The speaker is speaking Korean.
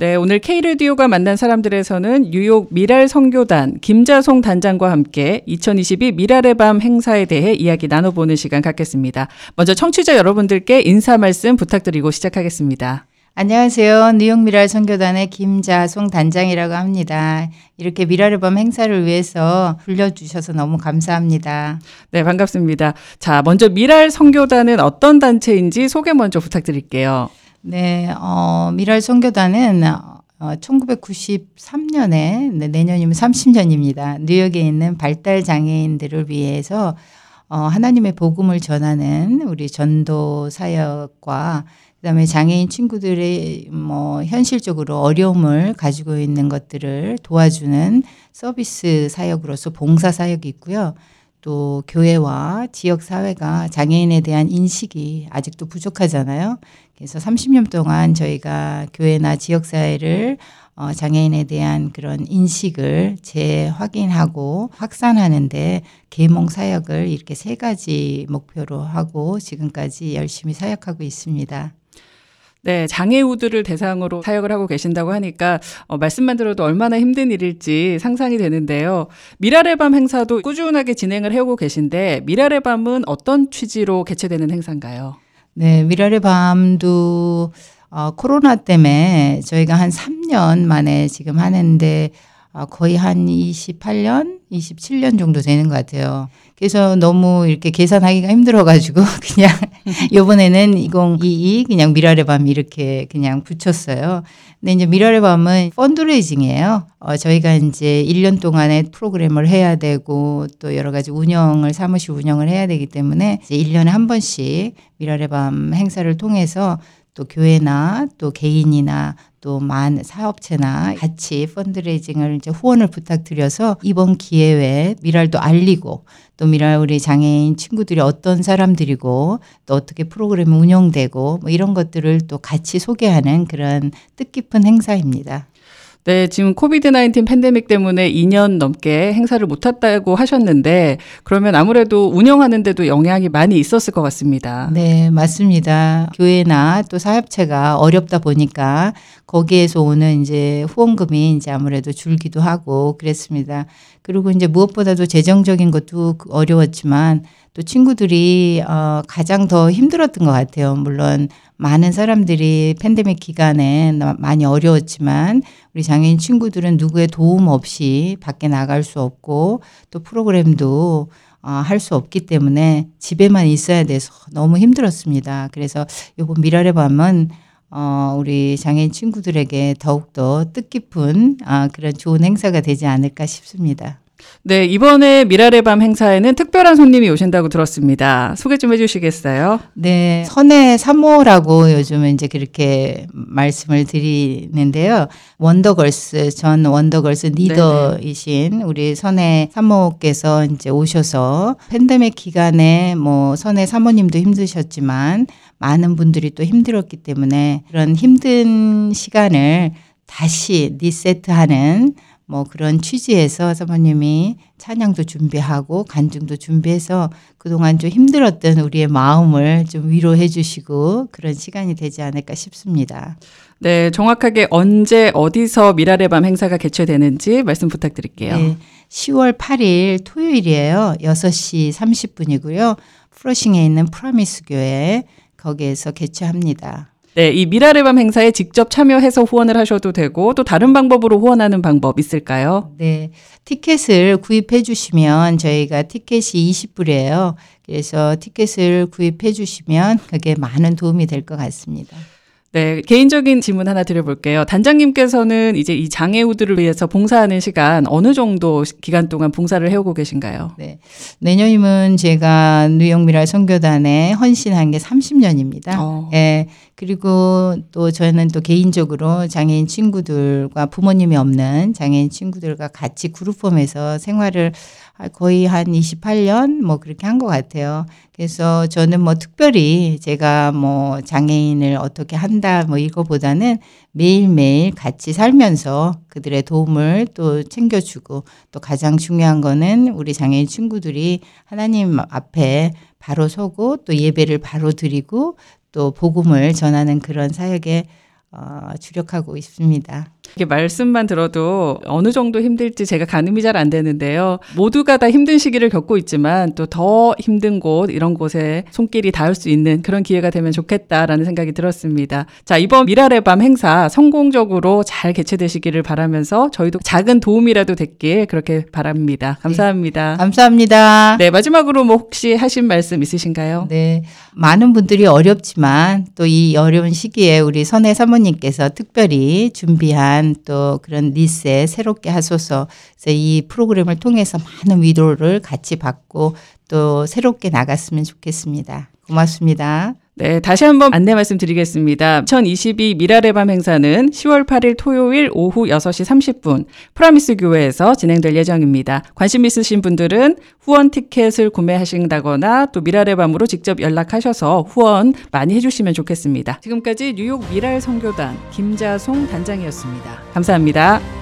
네, 오늘 K레디오가 만난 사람들에서는 뉴욕 미랄 성교단 김자송 단장과 함께 2022 미랄의 밤 행사에 대해 이야기 나눠보는 시간 갖겠습니다. 먼저 청취자 여러분들께 인사 말씀 부탁드리고 시작하겠습니다. 안녕하세요. 뉴욕 미랄 선교단의 김자송 단장이라고 합니다. 이렇게 미랄의 밤 행사를 위해서 불려주셔서 너무 감사합니다. 네, 반갑습니다. 자, 먼저 미랄 선교단은 어떤 단체인지 소개 먼저 부탁드릴게요. 네, 어, 미랄 선교단은 어, 1993년에 네, 내년이면 30년입니다. 뉴욕에 있는 발달 장애인들을 위해서 어, 하나님의 복음을 전하는 우리 전도 사역과 그다음에 장애인 친구들의 뭐 현실적으로 어려움을 가지고 있는 것들을 도와주는 서비스 사역으로서 봉사 사역이 있고요. 또 교회와 지역 사회가 장애인에 대한 인식이 아직도 부족하잖아요. 그래서 30년 동안 저희가 교회나 지역 사회를 어, 장애인에 대한 그런 인식을 재확인하고 확산하는데 계몽 사역을 이렇게 세 가지 목표로 하고 지금까지 열심히 사역하고 있습니다. 네, 장애우들을 대상으로 사역을 하고 계신다고 하니까 어, 말씀만 들어도 얼마나 힘든 일일지 상상이 되는데요. 미랄의 밤 행사도 꾸준하게 진행을 해오고 계신데 미랄의 밤은 어떤 취지로 개최되는 행사인가요? 네, 미랄의 밤도 어, 코로나 때문에 저희가 한 3년 만에 지금 하는데 어, 거의 한 28년, 27년 정도 되는 것 같아요. 그래서 너무 이렇게 계산하기가 힘들어가지고 그냥 요번에는 2022 그냥 미랄의 밤 이렇게 그냥 붙였어요. 근데 이제 미랄의 밤은 펀드레이징이에요. 어, 저희가 이제 1년 동안에 프로그램을 해야 되고 또 여러 가지 운영을 사무실 운영을 해야 되기 때문에 이제 1년에 한 번씩 미랄의 밤 행사를 통해서 또 교회나 또 개인이나 또 만 사업체나 같이 펀드레이징을 이제 후원을 부탁드려서 이번 기회에 미랄도 알리고 또 미랄 우리 장애인 친구들이 어떤 사람들이고 또 어떻게 프로그램이 운영되고 뭐 이런 것들을 또 같이 소개하는 그런 뜻깊은 행사입니다. 네, 지금 코비드 19 팬데믹 때문에 2년 넘게 행사를 못 했다고 하셨는데 그러면 아무래도 운영하는 데도 영향이 많이 있었을 것 같습니다. 네, 맞습니다. 교회나 또 사업체가 어렵다 보니까 거기에서 오는 이제 후원금이 이제 아무래도 줄기도 하고 그랬습니다. 그리고 이제 무엇보다도 재정적인 것도 어려웠지만 또 친구들이 어 가장 더 힘들었던 것 같아요. 물론 많은 사람들이 팬데믹 기간에 많이 어려웠지만 우리 장애인 친구들은 누구의 도움 없이 밖에 나갈 수 없고 또 프로그램도 어, 할 수 없기 때문에 집에만 있어야 돼서 너무 힘들었습니다. 그래서 이번 미랄의 밤은 어, 우리 장애인 친구들에게 더욱더 뜻깊은 아, 그런 좋은 행사가 되지 않을까 싶습니다. 네, 이번에 미랄의 밤 행사에는 특별한 손님이 오신다고 들었습니다. 소개 좀 해주시겠어요? 네, 선의 사모라고 요즘은 이제 그렇게 말씀을 드리는데요. 원더걸스, 전 원더걸스 리더이신 네네. 우리 선의 사모께서 이제 오셔서 팬데믹 기간에 뭐 선의 사모님도 힘드셨지만 많은 분들이 또 힘들었기 때문에 그런 힘든 시간을 다시 리세트하는 뭐 그런 취지에서 사모님이 찬양도 준비하고 간증도 준비해서 그동안 좀 힘들었던 우리의 마음을 좀 위로해 주시고 그런 시간이 되지 않을까 싶습니다. 네, 정확하게 언제 어디서 미랄의 밤 행사가 개최되는지 말씀 부탁드릴게요. 네, 10월 8일 토요일이에요. 6시 30분이고요. 프로싱에 있는 프라미스 교회 거기에서 개최합니다. 네, 이 미랄의 밤 행사에 직접 참여해서 후원을 하셔도 되고 또 다른 방법으로 후원하는 방법 있을까요? 네. 티켓을 구입해 주시면 저희가 티켓이 20불이에요. 그래서 티켓을 구입해 주시면 그게 많은 도움이 될 것 같습니다. 네, 개인적인 질문 하나 드려볼게요. 단장님께서는 이제 이 장애우들을 위해서 봉사하는 시간 어느 정도 기간 동안 봉사를 해오고 계신가요? 네, 내년이면 제가 뉴욕 미랄 선교단에 헌신한 게 30년입니다. 어. 네, 그리고 또 저는 또 개인적으로 장애인 친구들과 부모님이 없는 장애인 친구들과 같이 그룹홈에서 생활을 거의 한 28년 뭐 그렇게 한 것 같아요. 그래서 저는 뭐 특별히 제가 뭐 장애인을 어떻게 한다 뭐 이거보다는 매일매일 같이 살면서 그들의 도움을 또 챙겨주고 또 가장 중요한 거는 우리 장애인 친구들이 하나님 앞에 바로 서고 또 예배를 바로 드리고 또 복음을 전하는 그런 사역에 어, 주력하고 있습니다. 이게 말씀만 들어도 어느 정도 힘들지 제가 가늠이 잘 안 되는데요. 모두가 다 힘든 시기를 겪고 있지만 또 더 힘든 곳 이런 곳에 손길이 닿을 수 있는 그런 기회가 되면 좋겠다라는 생각이 들었습니다. 자 이번 미랄의 밤 행사 성공적으로 잘 개최되시기를 바라면서 저희도 작은 도움이라도 됐길 그렇게 바랍니다. 감사합니다. 감사합니다. 네 마지막으로 뭐 혹시 하신 말씀 있으신가요? 네, 많은 분들이 어렵지만 또 이 어려운 시기에 우리 선혜 사모님께서 특별히 준비한 또 그런 리세 새롭게 하소서. 이 프로그램을 통해서 많은 위로를 같이 받고 또 새롭게 나갔으면 좋겠습니다. 고맙습니다. 네, 다시 한번 안내 말씀드리겠습니다. 2022 미랄의 밤 행사는 10월 8일 토요일 오후 6시 30분 프라미스 교회에서 진행될 예정입니다. 관심 있으신 분들은 후원 티켓을 구매하신다거나 또 미랄의 밤으로 직접 연락하셔서 후원 많이 해주시면 좋겠습니다. 지금까지 뉴욕 미랄 선교단 김자송 단장이었습니다. 감사합니다.